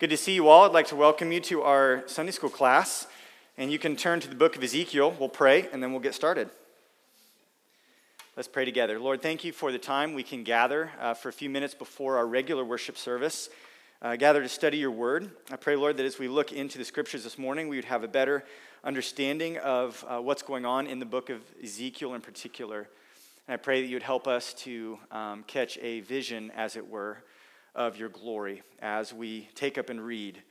Good to see you all. I'd like to welcome you to our Sunday school class. And you can turn to the book of Ezekiel. We'll pray and then we'll get started. Let's pray together. Lord, thank you for the time we can gather uh, for a few minutes before our regular worship service, uh, gather to study your word. I pray, Lord, that as we look into the scriptures this morning, we would have a better understanding of uh, what's going on in the book of Ezekiel in particular. And I pray that you would help us to um, catch a vision, as it were of your glory as we take up and read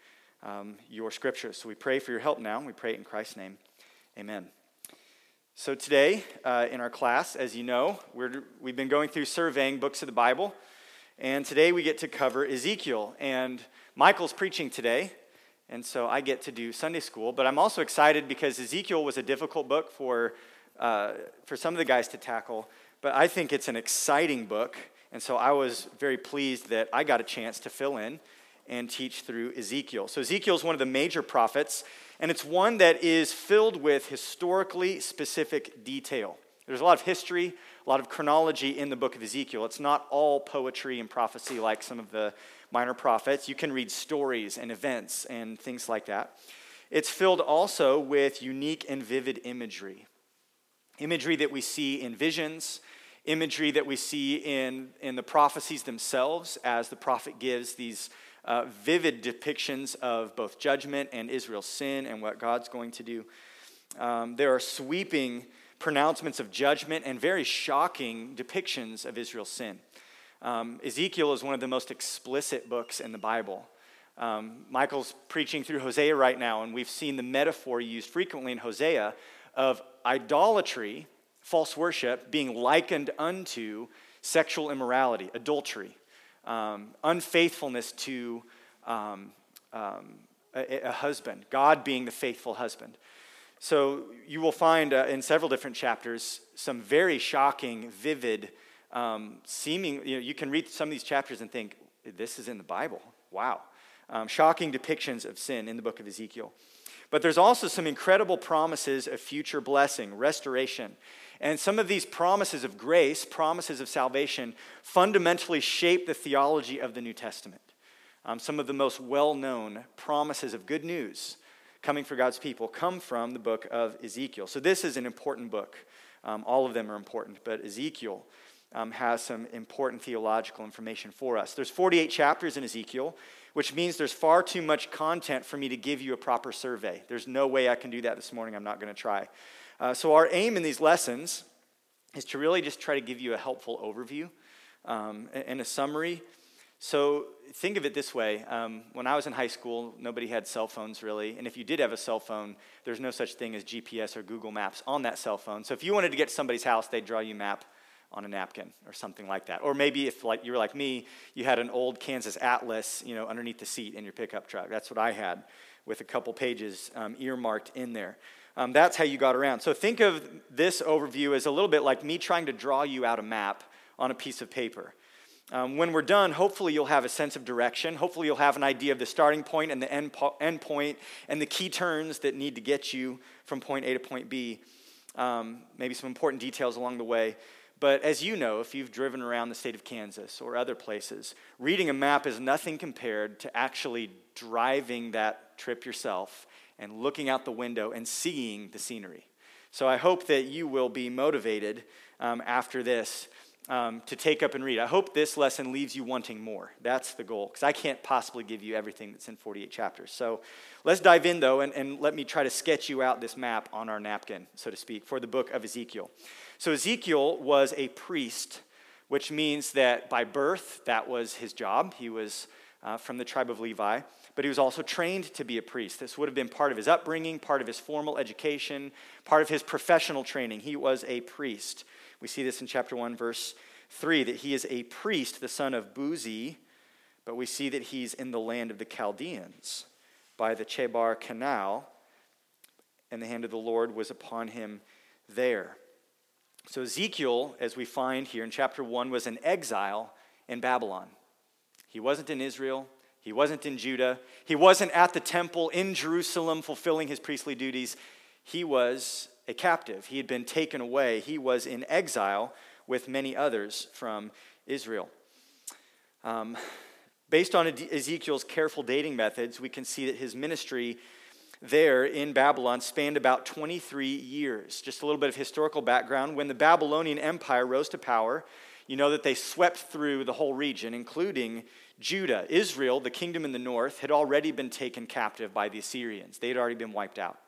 um, your scriptures. So we pray for your help now. We pray in Christ's name. Amen. So today uh, in our class, as you know, we're, we've been going through surveying books of the Bible. And today we get to cover Ezekiel. And Michael's preaching today. And so I get to do Sunday school. But I'm also excited because Ezekiel was a difficult book for, uh, for some of the guys to tackle. But I think it's an exciting book. And so I was very pleased that I got a chance to fill in and teach through Ezekiel. So Ezekiel is one of the major prophets, and it's one that is filled with historically specific detail. There's a lot of history, a lot of chronology in the book of Ezekiel. It's not all poetry and prophecy like some of the minor prophets. You can read stories and events and things like that. It's filled also with unique and vivid imagery. Imagery that we see in visions, imagery that we see in, in the prophecies themselves as the prophet gives these uh, vivid depictions of both judgment and Israel's sin and what God's going to do. Um, there are sweeping pronouncements of judgment and very shocking depictions of Israel's sin. Um, Ezekiel is one of the most explicit books in the Bible. Um, Michael's preaching through Hosea right now, and we've seen the metaphor used frequently in Hosea of idolatry false worship being likened unto sexual immorality, adultery, um, unfaithfulness to um, um, a, a, husband, God being the faithful husband. So you will find uh, in several different chapters some very shocking, vivid, um, seeming, you know, you can read some of these chapters and think, this is in the Bible. Wow. Um, shocking depictions of sin in the book of Ezekiel. But there's also some incredible promises of future blessing, restoration. And some of these promises of grace, promises of salvation, fundamentally shape the theology of the New Testament. Um, some of the most well known promises of good news coming for God's people come from the book of Ezekiel. So, this is an important book. Um, all of them are important, but Ezekiel um, has some important theological information for us. There's 48 chapters in Ezekiel, which means there's far too much content for me to give you a proper survey. There's no way I can do that this morning. I'm not going to try. Uh, so, our aim in these lessons is to really just try to give you a helpful overview um, and a summary. So, think of it this way um, when I was in high school, nobody had cell phones really. And if you did have a cell phone, there's no such thing as GPS or Google Maps on that cell phone. So, if you wanted to get to somebody's house, they'd draw you a map on a napkin or something like that. Or maybe if like you were like me, you had an old Kansas Atlas, you know, underneath the seat in your pickup truck. That's what I had with a couple pages um, earmarked in there. Um, that's how you got around. So think of this overview as a little bit like me trying to draw you out a map on a piece of paper. Um, when we're done, hopefully you'll have a sense of direction. Hopefully you'll have an idea of the starting point and the end, po- end point and the key turns that need to get you from point A to point B. Um, maybe some important details along the way. But as you know, if you've driven around the state of Kansas or other places, reading a map is nothing compared to actually driving that trip yourself and looking out the window and seeing the scenery. So I hope that you will be motivated um, after this um, to take up and read. I hope this lesson leaves you wanting more. That's the goal, because I can't possibly give you everything that's in 48 chapters. So let's dive in, though, and, and let me try to sketch you out this map on our napkin, so to speak, for the book of Ezekiel. So Ezekiel was a priest, which means that by birth, that was his job. He was uh, from the tribe of Levi but he was also trained to be a priest. This would have been part of his upbringing, part of his formal education, part of his professional training. He was a priest. We see this in chapter 1, verse 3, that he is a priest, the son of Buzi, but we see that he's in the land of the Chaldeans by the Chebar Canal, and the hand of the Lord was upon him there. So, Ezekiel, as we find here in chapter 1, was an exile in Babylon. He wasn't in Israel, he wasn't in Judah. He wasn't at the temple in Jerusalem fulfilling his priestly duties. He was a captive. He had been taken away. He was in exile with many others from Israel. Um, Based on Ezekiel's careful dating methods, we can see that his ministry there in Babylon spanned about 23 years. Just a little bit of historical background. When the Babylonian Empire rose to power, you know that they swept through the whole region, including Judah. Israel, the kingdom in the north, had already been taken captive by the Assyrians, they had already been wiped out.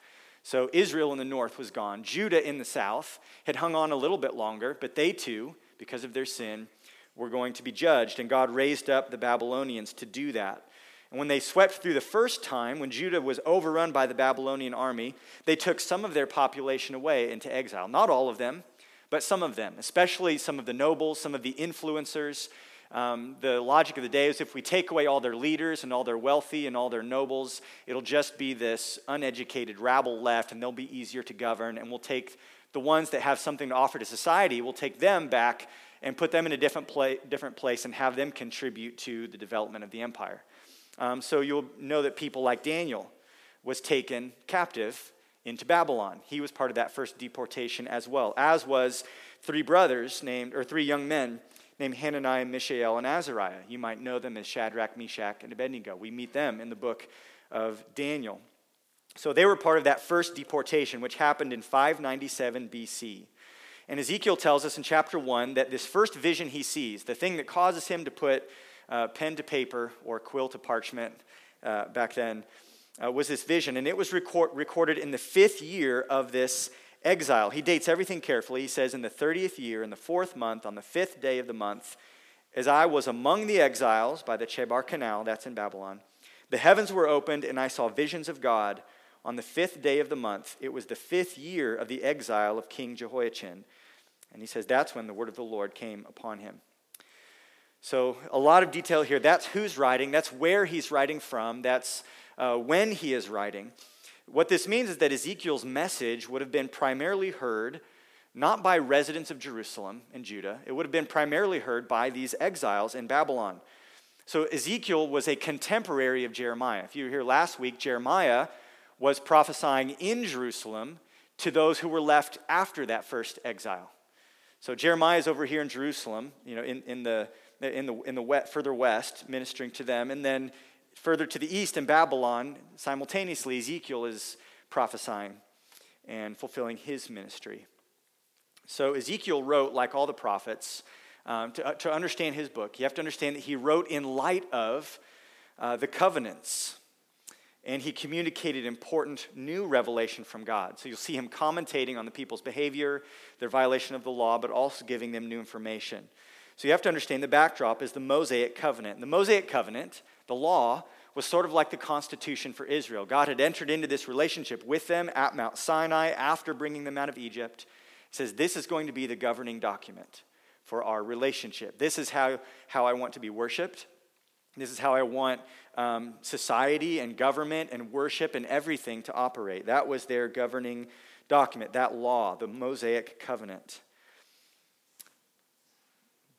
So Israel in the north was gone. Judah in the south had hung on a little bit longer, but they too, because of their sin, were going to be judged. And God raised up the Babylonians to do that. And when they swept through the first time, when Judah was overrun by the Babylonian army, they took some of their population away into exile. Not all of them, but some of them, especially some of the nobles, some of the influencers. Um, the logic of the day is if we take away all their leaders and all their wealthy and all their nobles, it'll just be this uneducated rabble left, and they'll be easier to govern. And we'll take the ones that have something to offer to society, we'll take them back and put them in a different, pla- different place and have them contribute to the development of the empire. Um, so you'll know that people like Daniel was taken captive into Babylon. He was part of that first deportation as well, as was three brothers named, or three young men named Hananiah, Mishael, and Azariah. You might know them as Shadrach, Meshach, and Abednego. We meet them in the book of Daniel. So they were part of that first deportation, which happened in 597 BC. And Ezekiel tells us in chapter 1 that this first vision he sees, the thing that causes him to put uh, pen to paper or quill to parchment uh, back then, uh, was this vision. And it was record- recorded in the fifth year of this exile. He dates everything carefully. He says, In the 30th year, in the fourth month, on the fifth day of the month, as I was among the exiles by the Chebar Canal, that's in Babylon, the heavens were opened, and I saw visions of God on the fifth day of the month. It was the fifth year of the exile of King Jehoiachin. And he says that's when the word of the Lord came upon him. So, a lot of detail here. That's who's writing, that's where he's writing from, that's uh, when he is writing. What this means is that Ezekiel's message would have been primarily heard not by residents of Jerusalem and Judah, it would have been primarily heard by these exiles in Babylon. So, Ezekiel was a contemporary of Jeremiah. If you were here last week, Jeremiah was prophesying in Jerusalem to those who were left after that first exile. So, Jeremiah is over here in Jerusalem, you know, in, in the in the, in the wet, further west, ministering to them. And then further to the east in Babylon, simultaneously, Ezekiel is prophesying and fulfilling his ministry. So Ezekiel wrote, like all the prophets, um, to, uh, to understand his book, you have to understand that he wrote in light of uh, the covenants. And he communicated important new revelation from God. So you'll see him commentating on the people's behavior, their violation of the law, but also giving them new information. So you have to understand the backdrop is the Mosaic covenant. The Mosaic covenant, the law, was sort of like the constitution for Israel. God had entered into this relationship with them at Mount Sinai after bringing them out of Egypt. Says, This is going to be the governing document for our relationship. This is how, how I want to be worshiped. This is how I want um, society and government and worship and everything to operate. That was their governing document, that law, the Mosaic covenant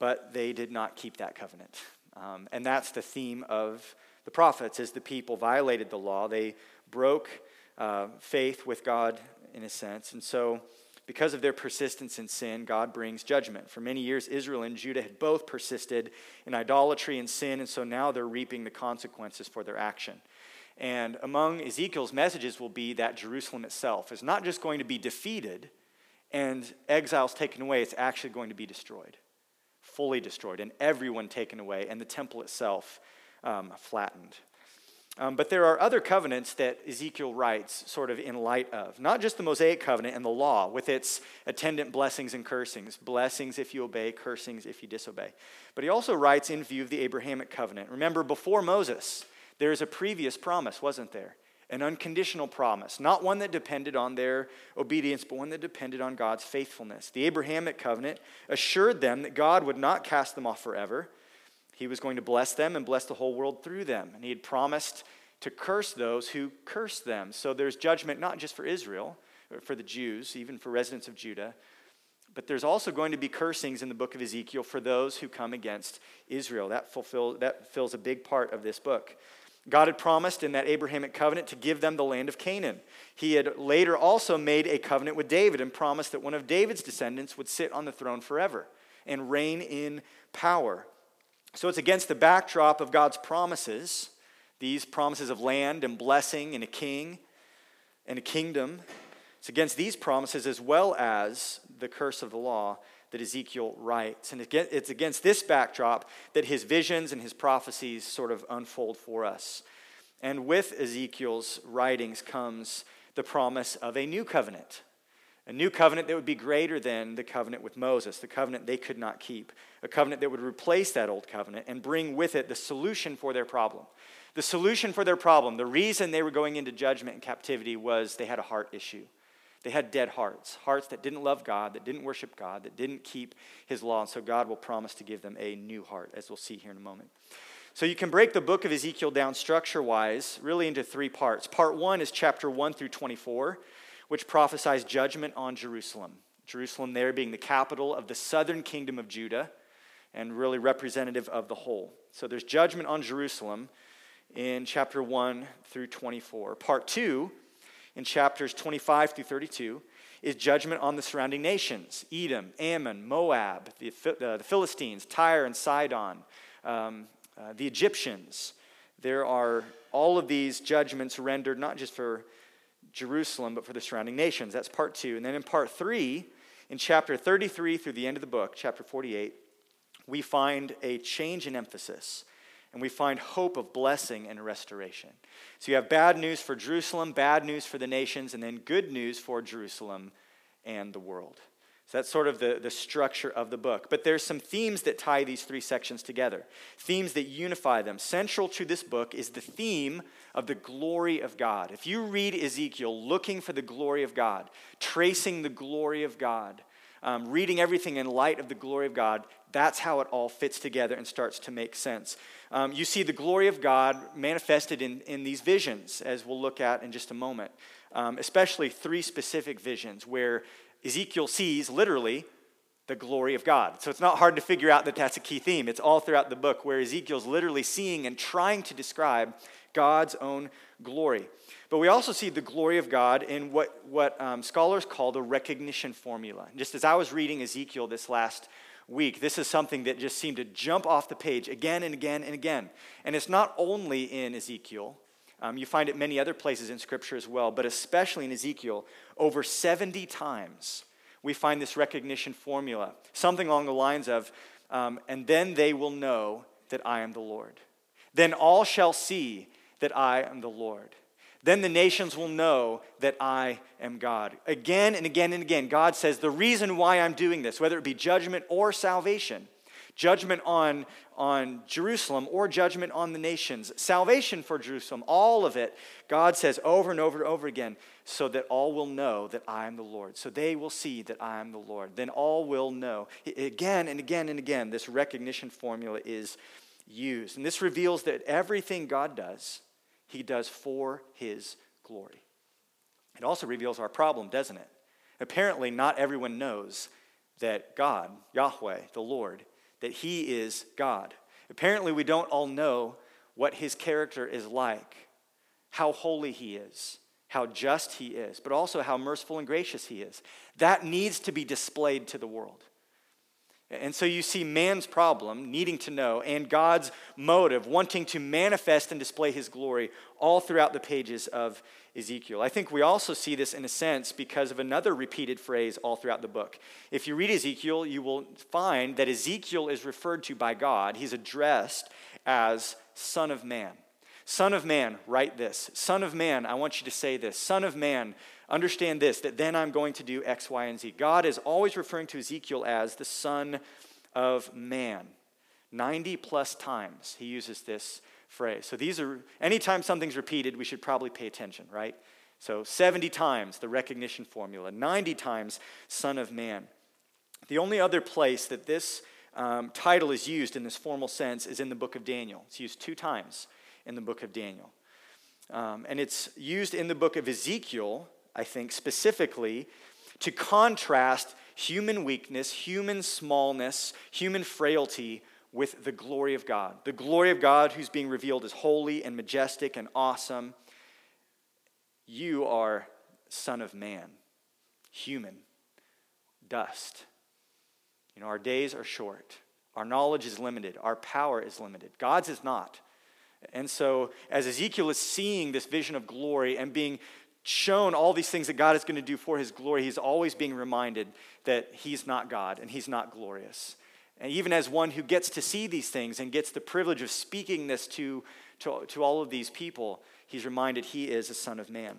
but they did not keep that covenant. Um, and that's the theme of the prophets as the people violated the law. They broke uh, faith with God in a sense. And so because of their persistence in sin, God brings judgment. For many years, Israel and Judah had both persisted in idolatry and sin, and so now they're reaping the consequences for their action. And among Ezekiel's messages will be that Jerusalem itself is not just going to be defeated and exiles taken away, it's actually going to be destroyed fully destroyed and everyone taken away, and the temple itself um, flattened. Um, but there are other covenants that Ezekiel writes sort of in light of. Not just the Mosaic covenant and the law with its attendant blessings and cursings blessings if you obey, cursings if you disobey. But he also writes in view of the Abrahamic covenant. Remember, before Moses, there is a previous promise, wasn't there? An unconditional promise, not one that depended on their obedience, but one that depended on God's faithfulness. The Abrahamic covenant assured them that God would not cast them off forever. He was going to bless them and bless the whole world through them. And he had promised to curse those who cursed them. So there's judgment not just for Israel, for the Jews, even for residents of Judah, but there's also going to be cursings in the book of Ezekiel for those who come against Israel. That, fulfill, that fills a big part of this book. God had promised in that Abrahamic covenant to give them the land of Canaan. He had later also made a covenant with David and promised that one of David's descendants would sit on the throne forever and reign in power. So it's against the backdrop of God's promises, these promises of land and blessing and a king and a kingdom. It's against these promises as well as the curse of the law that Ezekiel writes. And it's against this backdrop that his visions and his prophecies sort of unfold for us. And with Ezekiel's writings comes the promise of a new covenant. A new covenant that would be greater than the covenant with Moses, the covenant they could not keep. A covenant that would replace that old covenant and bring with it the solution for their problem. The solution for their problem, the reason they were going into judgment and captivity was they had a heart issue. They had dead hearts, hearts that didn't love God, that didn't worship God, that didn't keep His law. And so God will promise to give them a new heart, as we'll see here in a moment. So you can break the book of Ezekiel down structure wise, really into three parts. Part one is chapter 1 through 24, which prophesies judgment on Jerusalem. Jerusalem, there being the capital of the southern kingdom of Judah and really representative of the whole. So there's judgment on Jerusalem in chapter 1 through 24. Part 2 in chapters 25 through 32 is judgment on the surrounding nations Edom, Ammon, Moab, the, uh, the Philistines, Tyre and Sidon, um, uh, the Egyptians. There are all of these judgments rendered not just for Jerusalem, but for the surrounding nations. That's part two. And then in part three, in chapter 33 through the end of the book, chapter 48, we find a change in emphasis and we find hope of blessing and restoration. So you have bad news for Jerusalem, bad news for the nations, and then good news for Jerusalem and the world. So that's sort of the, the structure of the book. But there's some themes that tie these three sections together, themes that unify them. Central to this book is the theme of the glory of God. If you read Ezekiel looking for the glory of God, tracing the glory of God, um, reading everything in light of the glory of God, that's how it all fits together and starts to make sense. Um, you see the glory of God manifested in, in these visions, as we'll look at in just a moment, um, especially three specific visions where Ezekiel sees literally the glory of God. So it's not hard to figure out that that's a key theme. It's all throughout the book where Ezekiel's literally seeing and trying to describe God's own glory. But we also see the glory of God in what, what um, scholars call the recognition formula. Just as I was reading Ezekiel this last week, this is something that just seemed to jump off the page again and again and again. And it's not only in Ezekiel, um, you find it many other places in Scripture as well, but especially in Ezekiel, over 70 times we find this recognition formula, something along the lines of, um, and then they will know that I am the Lord. Then all shall see that I am the Lord. Then the nations will know that I am God. Again and again and again, God says, The reason why I'm doing this, whether it be judgment or salvation, judgment on, on Jerusalem or judgment on the nations, salvation for Jerusalem, all of it, God says over and over and over again, so that all will know that I am the Lord. So they will see that I am the Lord. Then all will know. Again and again and again, this recognition formula is used. And this reveals that everything God does, He does for His glory. It also reveals our problem, doesn't it? Apparently, not everyone knows that God, Yahweh, the Lord, that he is God. Apparently, we don't all know what his character is like, how holy he is, how just he is, but also how merciful and gracious he is. That needs to be displayed to the world. And so you see man's problem, needing to know, and God's motive, wanting to manifest and display his glory all throughout the pages of Ezekiel. I think we also see this in a sense because of another repeated phrase all throughout the book. If you read Ezekiel, you will find that Ezekiel is referred to by God, he's addressed as Son of Man. Son of man, write this. Son of man, I want you to say this. Son of man, understand this, that then I'm going to do X, Y, and Z. God is always referring to Ezekiel as the Son of Man. 90 plus times he uses this phrase. So these are, anytime something's repeated, we should probably pay attention, right? So 70 times the recognition formula, 90 times Son of Man. The only other place that this um, title is used in this formal sense is in the book of Daniel. It's used two times in the book of Daniel. Um, and it's used in the book of Ezekiel, I think, specifically to contrast human weakness, human smallness, human frailty with the glory of God. The glory of God who's being revealed as holy and majestic and awesome. You are Son of Man, human, dust. You know, our days are short, Our knowledge is limited. Our power is limited. God's is not. And so, as Ezekiel is seeing this vision of glory and being shown all these things that God is going to do for his glory, he's always being reminded that he's not God and he's not glorious. And even as one who gets to see these things and gets the privilege of speaking this to, to, to all of these people, he's reminded he is a son of man.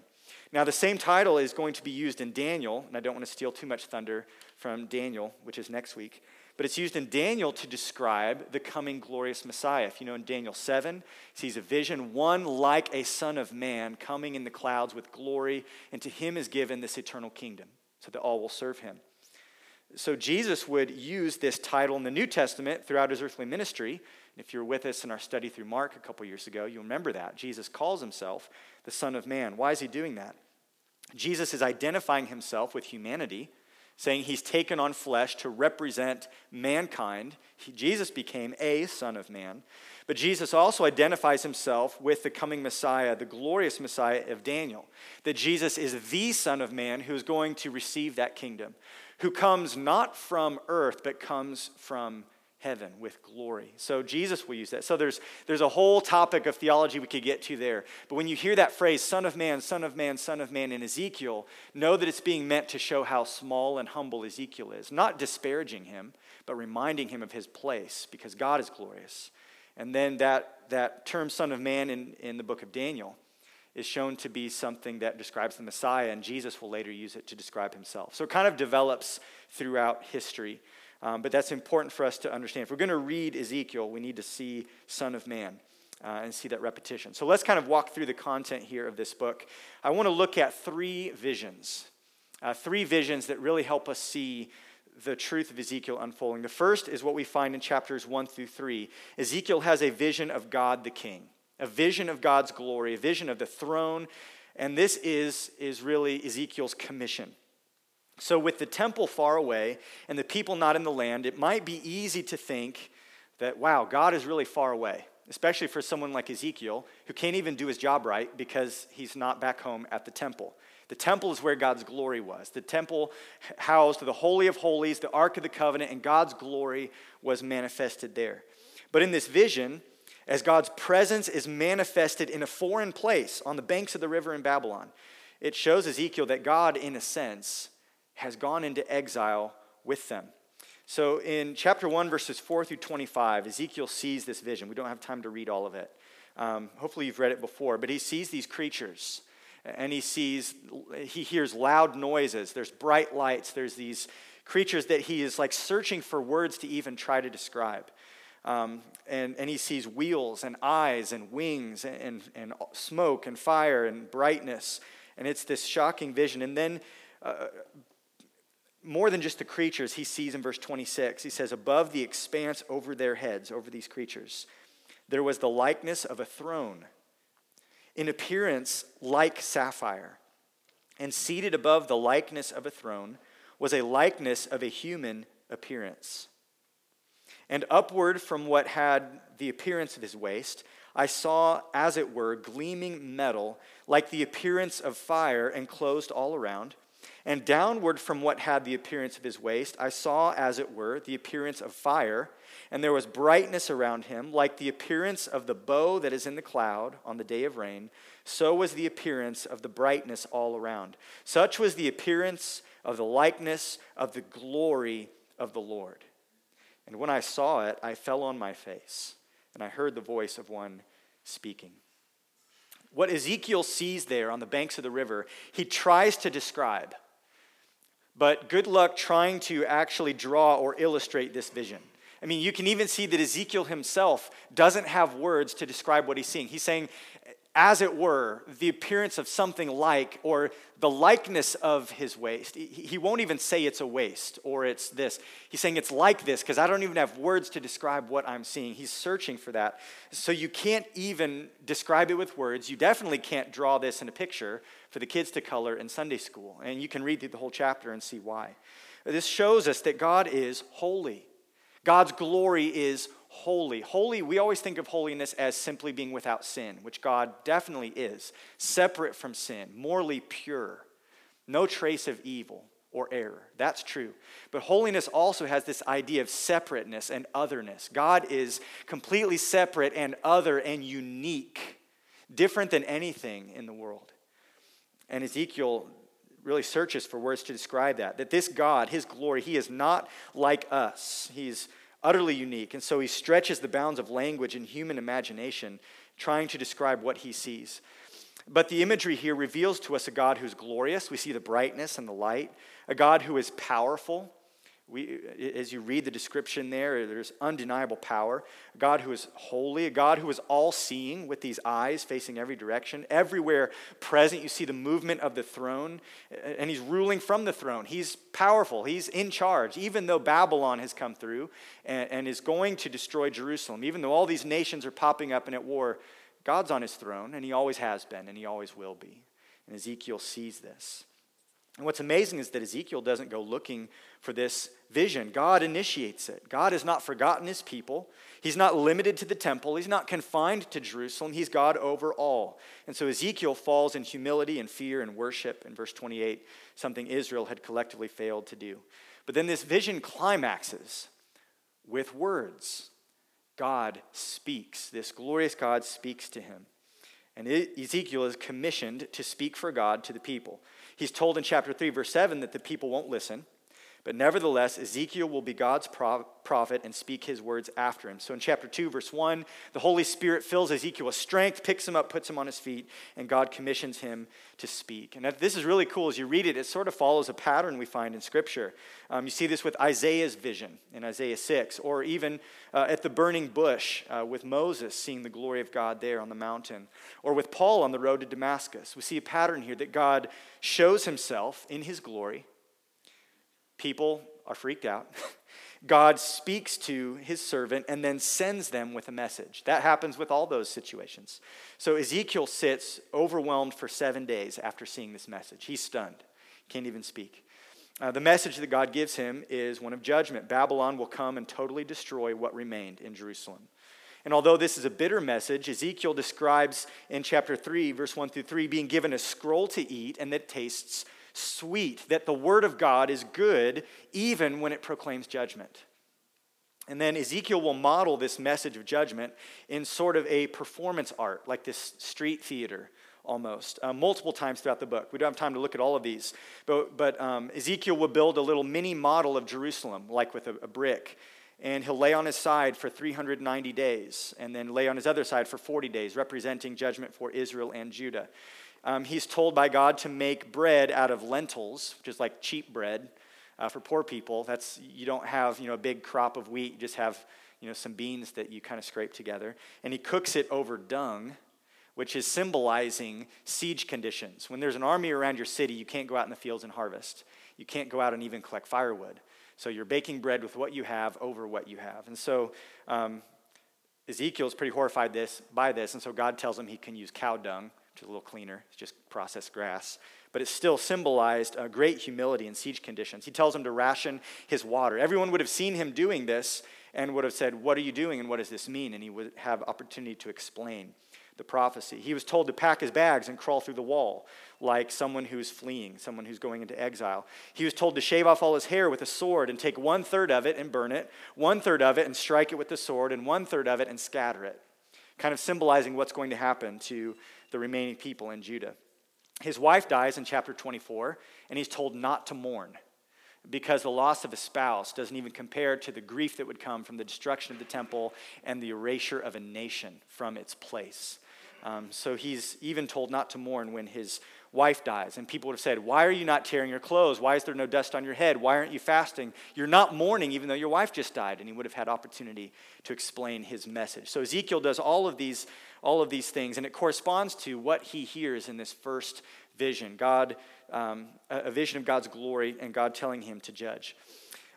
Now, the same title is going to be used in Daniel, and I don't want to steal too much thunder from Daniel, which is next week, but it's used in Daniel to describe the coming glorious Messiah. If you know in Daniel 7, sees a vision, one like a son of man coming in the clouds with glory, and to him is given this eternal kingdom, so that all will serve him. So Jesus would use this title in the New Testament throughout his earthly ministry. And if you're with us in our study through Mark a couple years ago, you remember that. Jesus calls himself the Son of Man. Why is he doing that? Jesus is identifying himself with humanity, saying he's taken on flesh to represent mankind. He, Jesus became a Son of Man. But Jesus also identifies himself with the coming Messiah, the glorious Messiah of Daniel, that Jesus is the Son of Man who is going to receive that kingdom, who comes not from earth, but comes from heaven with glory. So Jesus will use that. So there's, there's a whole topic of theology we could get to there. But when you hear that phrase, Son of Man, Son of Man, Son of Man in Ezekiel, know that it's being meant to show how small and humble Ezekiel is. Not disparaging him, but reminding him of his place because God is glorious. And then that, that term Son of Man in, in the book of Daniel is shown to be something that describes the Messiah, and Jesus will later use it to describe himself. So it kind of develops throughout history. Um, but that's important for us to understand. If we're going to read Ezekiel, we need to see Son of Man. Uh, and see that repetition. So let's kind of walk through the content here of this book. I want to look at three visions, uh, three visions that really help us see the truth of Ezekiel unfolding. The first is what we find in chapters one through three. Ezekiel has a vision of God the King, a vision of God's glory, a vision of the throne, and this is, is really Ezekiel's commission. So, with the temple far away and the people not in the land, it might be easy to think that, wow, God is really far away, especially for someone like Ezekiel who can't even do his job right because he's not back home at the temple. The temple is where God's glory was. The temple housed the Holy of Holies, the Ark of the Covenant, and God's glory was manifested there. But in this vision, as God's presence is manifested in a foreign place on the banks of the river in Babylon, it shows Ezekiel that God, in a sense, has gone into exile with them. So in chapter 1, verses 4 through 25, Ezekiel sees this vision. We don't have time to read all of it. Um, hopefully, you've read it before, but he sees these creatures and he sees, he hears loud noises. There's bright lights. There's these creatures that he is like searching for words to even try to describe. Um, and, and he sees wheels and eyes and wings and, and, smoke and fire and brightness. And it's this shocking vision. And then uh, more than just the creatures he sees in verse 26. He says, Above the expanse over their heads, over these creatures, there was the likeness of a throne, in appearance like sapphire. And seated above the likeness of a throne was a likeness of a human appearance. And upward from what had the appearance of his waist, I saw, as it were, gleaming metal, like the appearance of fire, enclosed all around. And downward from what had the appearance of his waist, I saw, as it were, the appearance of fire, and there was brightness around him, like the appearance of the bow that is in the cloud on the day of rain. So was the appearance of the brightness all around. Such was the appearance of the likeness of the glory of the Lord. And when I saw it, I fell on my face, and I heard the voice of one speaking. What Ezekiel sees there on the banks of the river, he tries to describe. But good luck trying to actually draw or illustrate this vision. I mean, you can even see that Ezekiel himself doesn't have words to describe what he's seeing. He's saying, as it were, the appearance of something like, or the likeness of his waist. He won't even say it's a waist or it's this. He's saying it's like this because I don't even have words to describe what I'm seeing. He's searching for that. So you can't even describe it with words. You definitely can't draw this in a picture for the kids to color in Sunday school. And you can read through the whole chapter and see why. This shows us that God is holy, God's glory is holy. Holy, we always think of holiness as simply being without sin, which God definitely is, separate from sin, morally pure, no trace of evil, or error. That's true. But holiness also has this idea of separateness and otherness. God is completely separate and other and unique, different than anything in the world. And Ezekiel really searches for words to describe that. That this God, his glory, he is not like us. He's utterly unique. And so he stretches the bounds of language and human imagination, trying to describe what he sees. But the imagery here reveals to us a God who's glorious. We see the brightness and the light, a God who is powerful. We, as you read the description there, there's undeniable power. A God who is holy, a God who is all seeing with these eyes facing every direction. Everywhere present, you see the movement of the throne, and he's ruling from the throne. He's powerful, he's in charge, even though Babylon has come through and, and is going to destroy Jerusalem. Even though all these nations are popping up and at war, God's on his throne, and he always has been, and he always will be. And Ezekiel sees this. And what's amazing is that Ezekiel doesn't go looking for this vision. God initiates it. God has not forgotten his people. He's not limited to the temple. He's not confined to Jerusalem. He's God over all. And so Ezekiel falls in humility and fear and worship in verse 28, something Israel had collectively failed to do. But then this vision climaxes with words. God speaks. This glorious God speaks to him. And Ezekiel is commissioned to speak for God to the people. He's told in chapter 3, verse 7, that the people won't listen. But nevertheless, Ezekiel will be God's prophet and speak his words after him. So in chapter 2, verse 1, the Holy Spirit fills Ezekiel with strength, picks him up, puts him on his feet, and God commissions him to speak. And this is really cool. As you read it, it sort of follows a pattern we find in Scripture. Um, you see this with Isaiah's vision in Isaiah 6, or even uh, at the burning bush uh, with Moses seeing the glory of God there on the mountain, or with Paul on the road to Damascus. We see a pattern here that God shows himself in his glory people are freaked out. God speaks to his servant and then sends them with a message. That happens with all those situations. So Ezekiel sits overwhelmed for seven days after seeing this message. He's stunned, can't even speak. Uh, the message that God gives him is one of judgment. Babylon will come and totally destroy what remained in Jerusalem. And although this is a bitter message, Ezekiel describes in chapter 3, verse 1 through 3, being given a scroll to eat and that tastes sweet, that the word of God is good even when it proclaims judgment. And then Ezekiel will model this message of judgment in sort of a performance art, like this street theater almost, uh, multiple times throughout the book. We don't have time to look at all of these. But, but um, Ezekiel will build a little mini model of Jerusalem, like with a, a brick. And he'll lay on his side for 390 days, and then lay on his other side for 40 days, representing judgment for Israel and Judah. Um, he's told by God to make bread out of lentils, which is like cheap bread uh, for poor people. That's you don't have you know a big crop of wheat. You just have you know some beans that you kind of scrape together. And he cooks it over dung, which is symbolizing siege conditions. When there's an army around your city, you can't go out in the fields and harvest. You can't go out and even collect firewood. So you're baking bread with what you have over what you have. And so um, Ezekiel's pretty horrified this by this, and so God tells him he can use cow dung which is a little cleaner. It's just processed grass. But it still symbolized great humility in siege conditions. He tells him to ration his water. Everyone would have seen him doing this and would have said, What are you doing and what does this mean? And he would have opportunity to explain the prophecy. He was told to pack his bags and crawl through the wall like someone who's fleeing, someone who's going into exile. He was told to shave off all his hair with a sword and take one third of it and burn it, one third of it and strike it with the sword, and one third of it and scatter it, kind of symbolizing what's going to happen to the remaining people in Judah. His wife dies in chapter 24, and he's told not to mourn because the loss of a spouse doesn't even compare to the grief that would come from the destruction of the temple and the erasure of a nation from its place. Um, so he's even told not to mourn when his wife dies. And people would have said, Why are you not tearing your clothes? Why is there no dust on your head? Why aren't you fasting? You're not mourning even though your wife just died. And he would have had opportunity to explain his message. So Ezekiel does all of these, all of these things, and it corresponds to what he hears in this first vision God, um, a vision of God's glory and God telling him to judge.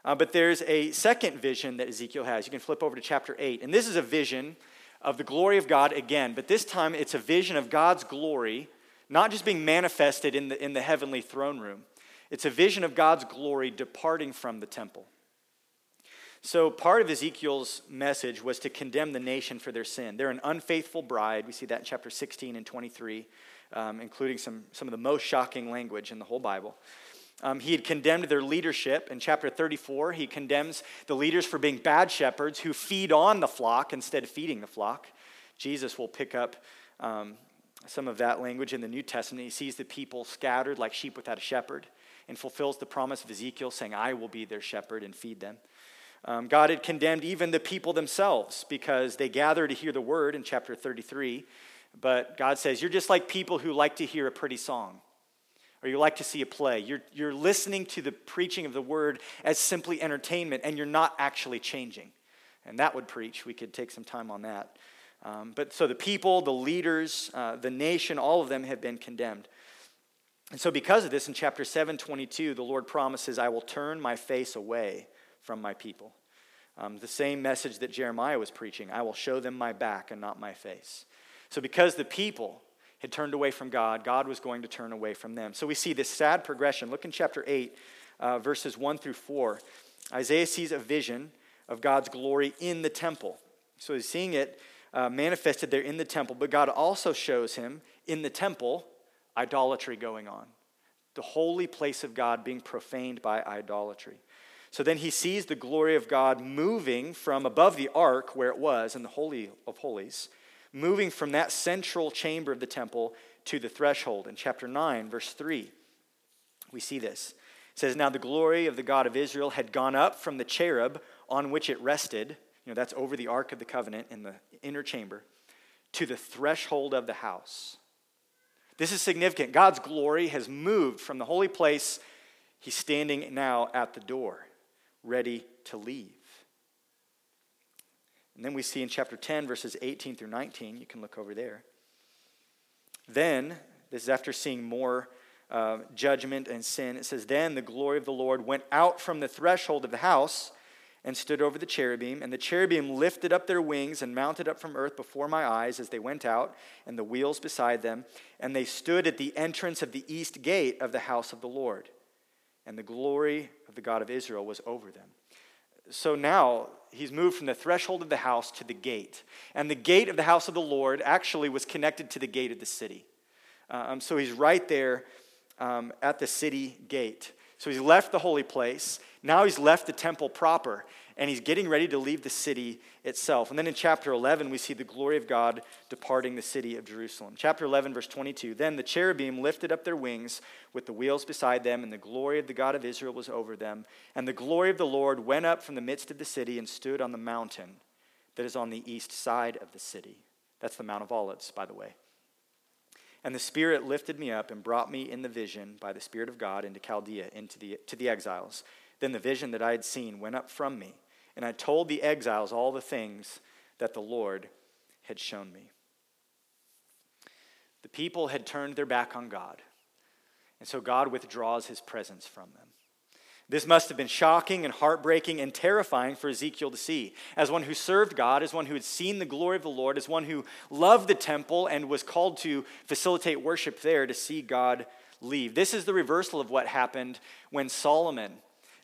Uh, but there's a second vision that Ezekiel has. You can flip over to chapter 8. And this is a vision of the glory of God again, but this time it's a vision of God's glory not just being manifested in the, in the heavenly throne room. It's a vision of God's glory departing from the temple. So, part of Ezekiel's message was to condemn the nation for their sin. They're an unfaithful bride. We see that in chapter 16 and 23, um, including some, some of the most shocking language in the whole Bible. Um, he had condemned their leadership. In chapter 34, he condemns the leaders for being bad shepherds who feed on the flock instead of feeding the flock. Jesus will pick up um, some of that language in the New Testament. He sees the people scattered like sheep without a shepherd and fulfills the promise of Ezekiel, saying, I will be their shepherd and feed them. Um, God had condemned even the people themselves because they gather to hear the word in chapter 33. But God says, You're just like people who like to hear a pretty song or you like to see a play. You're, you're listening to the preaching of the word as simply entertainment, and you're not actually changing. And that would preach. We could take some time on that. Um, but so the people, the leaders, uh, the nation, all of them have been condemned. And so, because of this, in chapter 7 22, the Lord promises, I will turn my face away from my people. Um, the same message that Jeremiah was preaching I will show them my back and not my face. So, because the people had turned away from God, God was going to turn away from them. So we see this sad progression. Look in chapter 8, uh, verses 1 through 4. Isaiah sees a vision of God's glory in the temple. So he's seeing it uh, manifested there in the temple, but God also shows him in the temple idolatry going on, the holy place of God being profaned by idolatry. So then he sees the glory of God moving from above the ark where it was in the Holy of Holies moving from that central chamber of the temple to the threshold. In chapter 9, verse 3, we see this. It says, Now the glory of the God of Israel had gone up from the cherub on which it rested. You know, that's over the Ark of the Covenant in the inner chamber, to the threshold of the house. This is significant. God's glory has moved from the holy place. He's standing now at the door, ready to leave. And then we see in chapter 10, verses 18 through 19, you can look over there. Then, this is after seeing more uh, judgment and sin, it says, Then the glory of the Lord went out from the threshold of the house and stood over the cherubim. And the cherubim lifted up their wings and mounted up from earth before my eyes as they went out, and the wheels beside them. And they stood at the entrance of the east gate of the house of the Lord. And the glory of the God of Israel was over them so now he's moved from the threshold of the house to the gate. And the gate of the house of the Lord actually was connected to the gate of the city. Um, so he's right there um, at the city gate. So he's left the holy place. Now he's left the temple proper and he's getting ready to leave the city itself. And then in chapter 11, we see the glory of God departing the city of Jerusalem. Chapter 11, verse 22 Then the cherubim lifted up their wings with the wheels beside them, and the glory of the God of Israel was over them. And the glory of the Lord went up from the midst of the city and stood on the mountain that is on the east side of the city. That's the Mount of Olives, by the way. And the Spirit lifted me up and brought me in the vision by the Spirit of God into Chaldea, into the, to the exiles. Then the vision that I had seen went up from me and I told the exiles all the things that the Lord had shown me. The people had turned their back on God, and so God withdraws his presence from them. This must have been shocking and heartbreaking and terrifying for Ezekiel to see. As one who served God, as one who had seen the glory of the Lord, as one who loved the temple and was called to facilitate worship there, to see God leave. This is the reversal of what happened when Solomon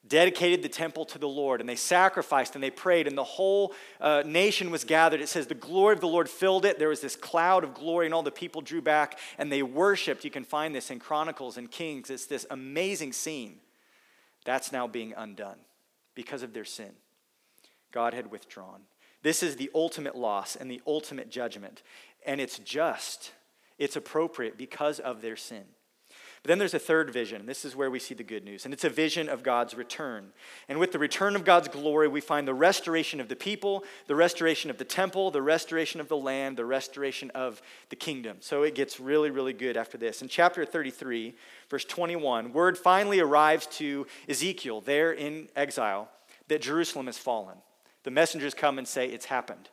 dedicated the temple to the Lord, and they sacrificed and they prayed, and the whole uh, nation was gathered. It says the glory of the Lord filled it. There was this cloud of glory, and all the people drew back and they worshiped. You can find this in Chronicles and Kings. It's this amazing scene. That's now being undone because of their sin. God had withdrawn. This is the ultimate loss and the ultimate judgment, and it's just, it's appropriate because of their sin. But then there's a third vision. This is where we see the good news, and it's a vision of God's return. And with the return of God's glory, we find the restoration of the people, the restoration of the temple, the restoration of the land, the restoration of the kingdom. So it gets really, really good after this. In chapter 33, verse 21, word finally arrives to Ezekiel there in exile that Jerusalem has fallen. The messengers come and say, It's happened.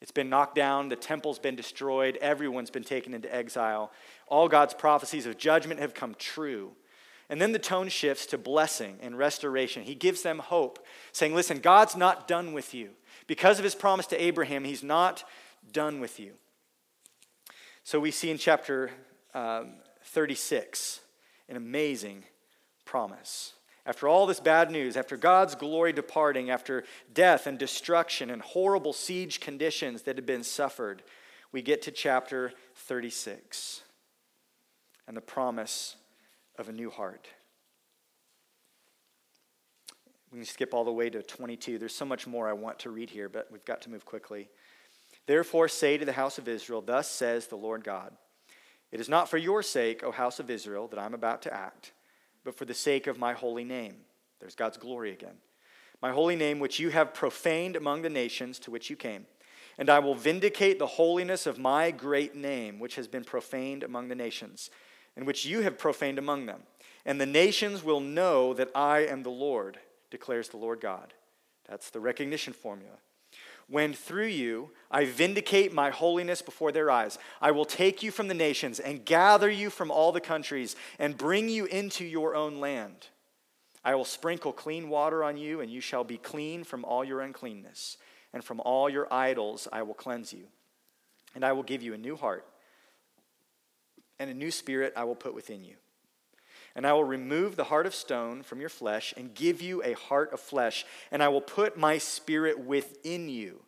It's been knocked down, the temple's been destroyed, everyone's been taken into exile. All God's prophecies of judgment have come true. And then the tone shifts to blessing and restoration. He gives them hope, saying, Listen, God's not done with you. Because of his promise to Abraham, he's not done with you. So we see in chapter um, 36 an amazing promise. After all this bad news, after God's glory departing, after death and destruction and horrible siege conditions that had been suffered, we get to chapter 36 and the promise of a new heart. We can skip all the way to 22. There's so much more I want to read here, but we've got to move quickly. Therefore, say to the house of Israel, Thus says the Lord God It is not for your sake, O house of Israel, that I'm about to act, but for the sake of my holy name. There's God's glory again. My holy name, which you have profaned among the nations to which you came. And I will vindicate the holiness of my great name, which has been profaned among the nations, and which you have profaned among them. And the nations will know that I am the Lord, declares the Lord God. That's the recognition formula. When through you I vindicate my holiness before their eyes, I will take you from the nations and gather you from all the countries and bring you into your own land. I will sprinkle clean water on you, and you shall be clean from all your uncleanness, and from all your idols I will cleanse you. And I will give you a new heart, and a new spirit I will put within you. And I will remove the heart of stone from your flesh and give you a heart of flesh. And I will put my spirit within you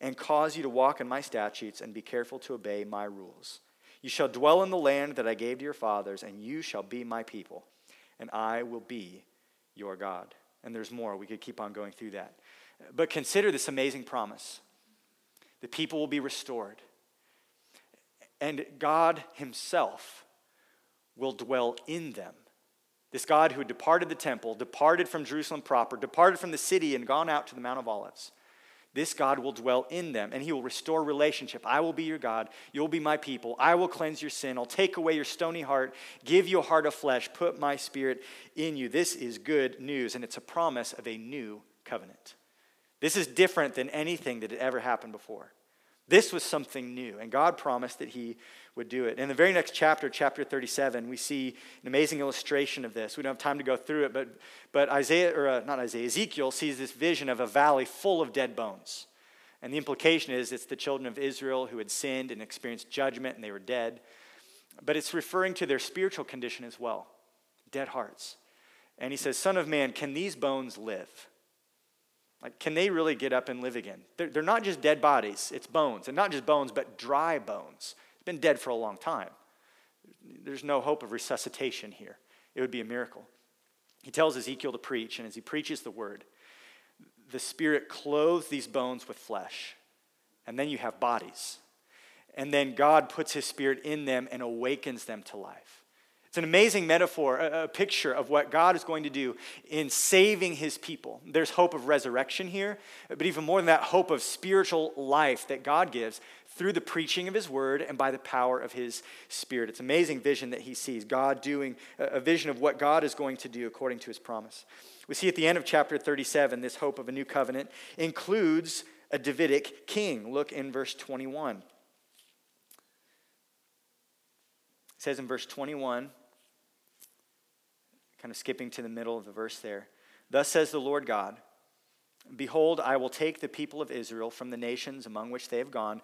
and cause you to walk in my statutes and be careful to obey my rules. You shall dwell in the land that I gave to your fathers, and you shall be my people, and I will be your God. And there's more. We could keep on going through that. But consider this amazing promise the people will be restored, and God Himself will dwell in them. This God who had departed the temple, departed from Jerusalem proper, departed from the city, and gone out to the Mount of Olives. This God will dwell in them, and he will restore relationship. I will be your God. You'll be my people. I will cleanse your sin. I'll take away your stony heart, give you a heart of flesh, put my spirit in you. This is good news, and it's a promise of a new covenant. This is different than anything that had ever happened before. This was something new, and God promised that He would do it. In the very next chapter, chapter 37, we see an amazing illustration of this. We don't have time to go through it, but, but Isaiah, or uh, not Isaiah, Ezekiel sees this vision of a valley full of dead bones. And the implication is it's the children of Israel who had sinned and experienced judgment and they were dead. But it's referring to their spiritual condition as well dead hearts. And he says, Son of man, can these bones live? Like, can they really get up and live again? They're, they're not just dead bodies, it's bones. And not just bones, but dry bones. It's been dead for a long time. There's no hope of resuscitation here. It would be a miracle. He tells Ezekiel to preach, and as he preaches the word, the Spirit clothes these bones with flesh. And then you have bodies. And then God puts his Spirit in them and awakens them to life. It's an amazing metaphor, a, a, picture of what God is going to do in saving his people. There's hope of resurrection here, but even more than that, hope of spiritual life that God gives through the preaching of his word and by the power of his spirit. It's an amazing vision that he sees, God doing a vision of what God is going to do according to his promise. We see at the end of chapter 37, this hope of a new covenant includes a Davidic king. Look in verse 21. It says in verse 21, kind of skipping to the middle of the verse there. Thus says the Lord God Behold, I will take the people of Israel from the nations among which they have gone,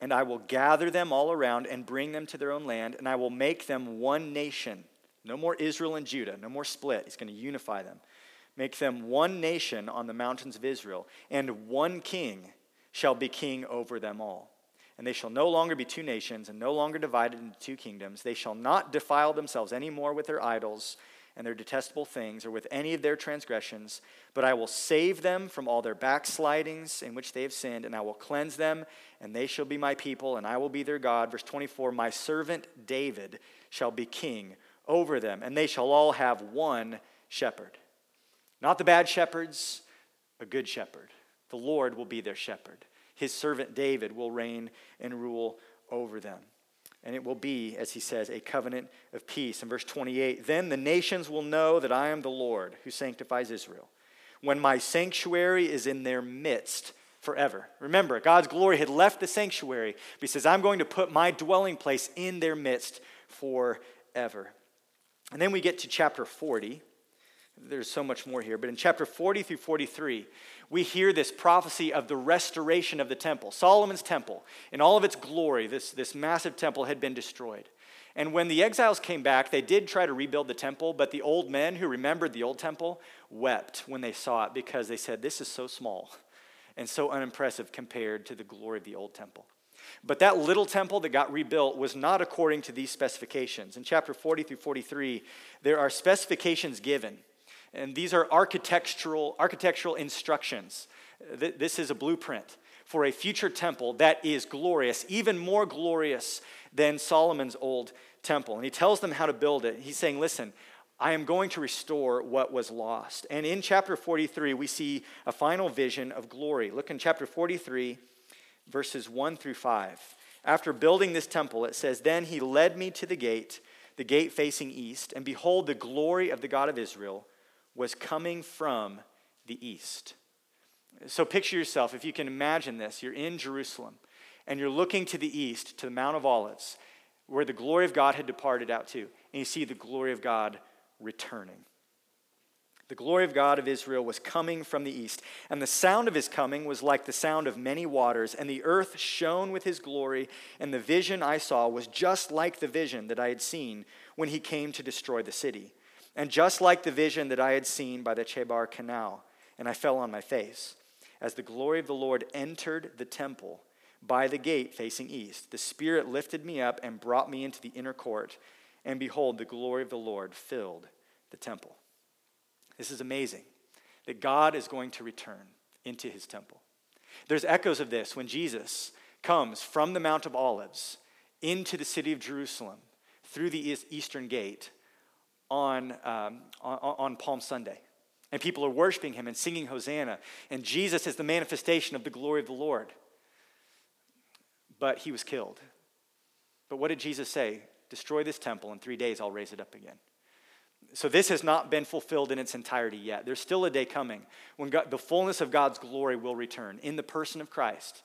and I will gather them all around and bring them to their own land, and I will make them one nation. No more Israel and Judah, no more split. He's going to unify them. Make them one nation on the mountains of Israel, and one king shall be king over them all. And they shall no longer be two nations and no longer divided into two kingdoms. They shall not defile themselves any more with their idols and their detestable things or with any of their transgressions, but I will save them from all their backslidings in which they have sinned, and I will cleanse them, and they shall be my people, and I will be their God. Verse 24 My servant David shall be king over them, and they shall all have one shepherd. Not the bad shepherds, a good shepherd. The Lord will be their shepherd his servant David will reign and rule over them. And it will be, as he says, a covenant of peace. In verse 28, then the nations will know that I am the Lord who sanctifies Israel, when my sanctuary is in their midst forever. Remember, God's glory had left the sanctuary, but he says, I'm going to put my dwelling place in their midst forever. And then we get to chapter 40. There's so much more here, but in chapter 40 through 43, we hear this prophecy of the restoration of the temple. Solomon's temple, in all of its glory, this, this massive temple had been destroyed. And when the exiles came back, they did try to rebuild the temple, but the old men who remembered the old temple wept when they saw it because they said, This is so small and so unimpressive compared to the glory of the old temple. But that little temple that got rebuilt was not according to these specifications. In chapter 40 through 43, there are specifications given And these are architectural, architectural instructions. This is a blueprint for a future temple that is glorious, even more glorious than Solomon's old temple. And he tells them how to build it. He's saying, Listen, I am going to restore what was lost. And in chapter 43, we see a final vision of glory. Look in chapter 43, verses 1 through 5. After building this temple, it says, Then he led me to the gate, the gate facing east, and behold, the glory of the God of Israel was coming from the east. So picture yourself, if you can imagine this, you're in Jerusalem and you're looking to the east, to the Mount of Olives, where the glory of God had departed out to, and you see the glory of God returning. The glory of God of Israel was coming from the east, and the sound of his coming was like the sound of many waters, and the earth shone with his glory, and the vision I saw was just like the vision that I had seen when he came to destroy the city, and just like the vision that I had seen by the Chebar Canal, and I fell on my face. As the glory of the Lord entered the temple by the gate facing east, the Spirit lifted me up and brought me into the inner court, and behold, the glory of the Lord filled the temple. This is amazing that God is going to return into his temple. There's echoes of this when Jesus comes from the Mount of Olives into the city of Jerusalem through the eastern gate on, um, on, on Palm Sunday. And people are worshiping him and singing Hosanna. And Jesus is the manifestation of the glory of the Lord. But he was killed. But what did Jesus say? Destroy this temple, in three days I'll raise it up again. So this has not been fulfilled in its entirety yet. There's still a day coming when God, the fullness of God's glory will return in the person of Christ,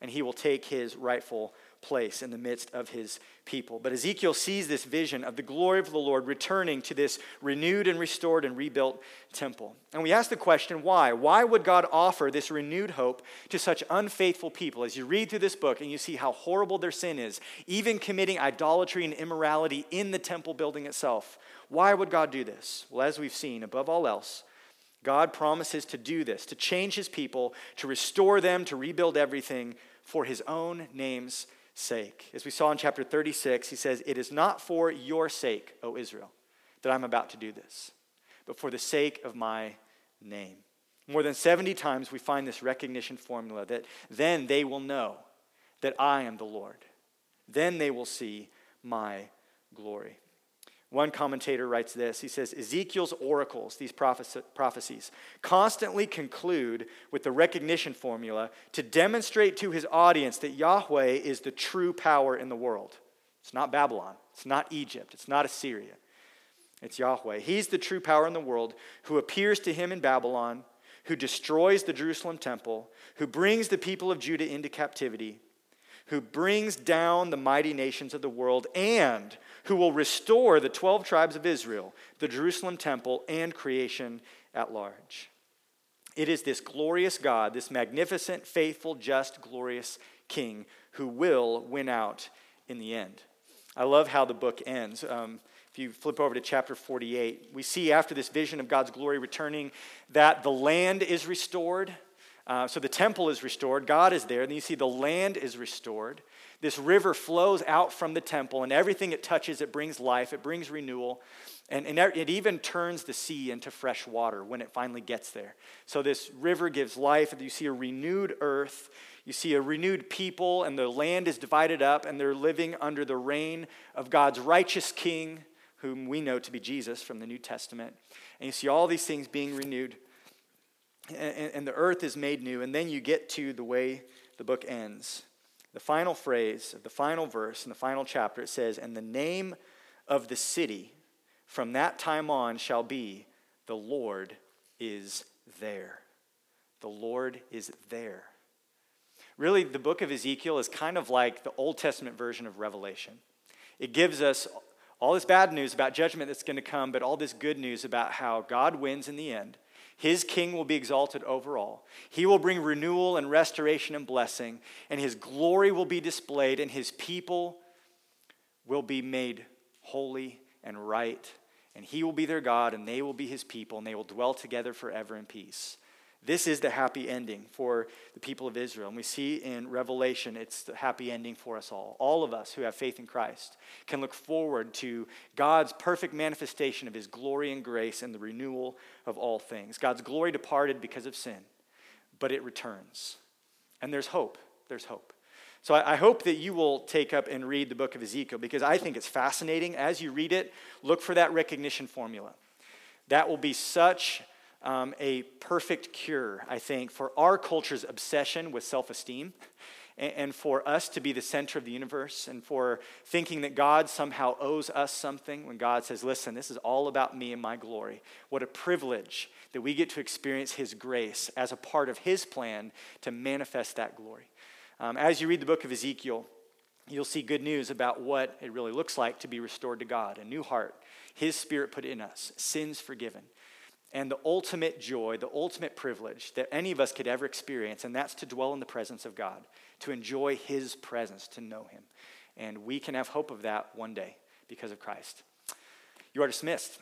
and he will take his rightful place in the midst of his people. But Ezekiel sees this vision of the glory of the Lord returning to this renewed and restored and rebuilt temple. And we ask the question why? Why would God offer this renewed hope to such unfaithful people? As you read through this book and you see how horrible their sin is, even committing idolatry and immorality in the temple building itself, why would God do this? Well, as we've seen, above all else, God promises to do this, to change his people, to restore them, to rebuild everything for his own name's sake. As we saw in chapter 36, he says, It is not for your sake, O Israel, that I'm about to do this, but for the sake of my name. More than 70 times we find this recognition formula that then they will know that I am the Lord. Then they will see my glory. One commentator writes this he says, Ezekiel's oracles, these prophecies, constantly conclude with the recognition formula to demonstrate to his audience that Yahweh is the true power in the world. It's not Babylon, it's not Egypt, it's not Assyria. It's Yahweh. He's the true power in the world who appears to him in Babylon, who destroys the Jerusalem temple, who brings the people of Judah into captivity, who brings down the mighty nations of the world, and who will restore the 12 tribes of Israel, the Jerusalem temple, and creation at large. It is this glorious God, this magnificent, faithful, just, glorious King who will win out in the end. I love how the book ends. Um, if you flip over to chapter 48, we see after this vision of God's glory returning that the land is restored. Uh, so the temple is restored, God is there, and you see the land is restored. This river flows out from the temple, and everything it touches, it brings life, it brings renewal, and, and it even turns the sea into fresh water when it finally gets there. So this river gives life, and you see a renewed earth, you see a renewed people, and the land is divided up, and they're living under the reign of God's righteous king, whom we know to be Jesus from the New Testament. And you see all these things being renewed, and, and the earth is made new, and then you get to the way the book ends the final phrase of the final verse in the final chapter, it says, And the name of the city from that time on shall be, The Lord is there. The Lord is there. Really, the book of Ezekiel is kind of like the Old Testament version of Revelation. It gives us all this bad news about judgment that's going to come, but all this good news about how God wins in the end his king will be exalted over all. He will bring renewal and restoration and blessing, and his glory will be displayed, and his people will be made holy and right. And he will be their God, and they will be his people, and they will dwell together forever in peace. This is the happy ending for the people of Israel. And we see in Revelation, it's the happy ending for us all. All of us who have faith in Christ can look forward to God's perfect manifestation of his glory and grace and the renewal of all things. God's glory departed because of sin, but it returns. And there's hope. There's hope. So I, hope that you will take up and read the book of Ezekiel because I think it's fascinating. As you read it, look for that recognition formula. That will be such um, a perfect cure, I think, for our culture's obsession with self esteem and, and for us to be the center of the universe and for thinking that God somehow owes us something when God says, Listen, this is all about me and my glory. What a privilege that we get to experience His grace as a part of His plan to manifest that glory. Um, as you read the book of Ezekiel, you'll see good news about what it really looks like to be restored to God, a new heart, His Spirit put in us, sins forgiven and the ultimate joy, the ultimate privilege that any of us could ever experience, and that's to dwell in the presence of God, to enjoy His presence, to know Him. And we can have hope of that one day because of Christ. You are dismissed.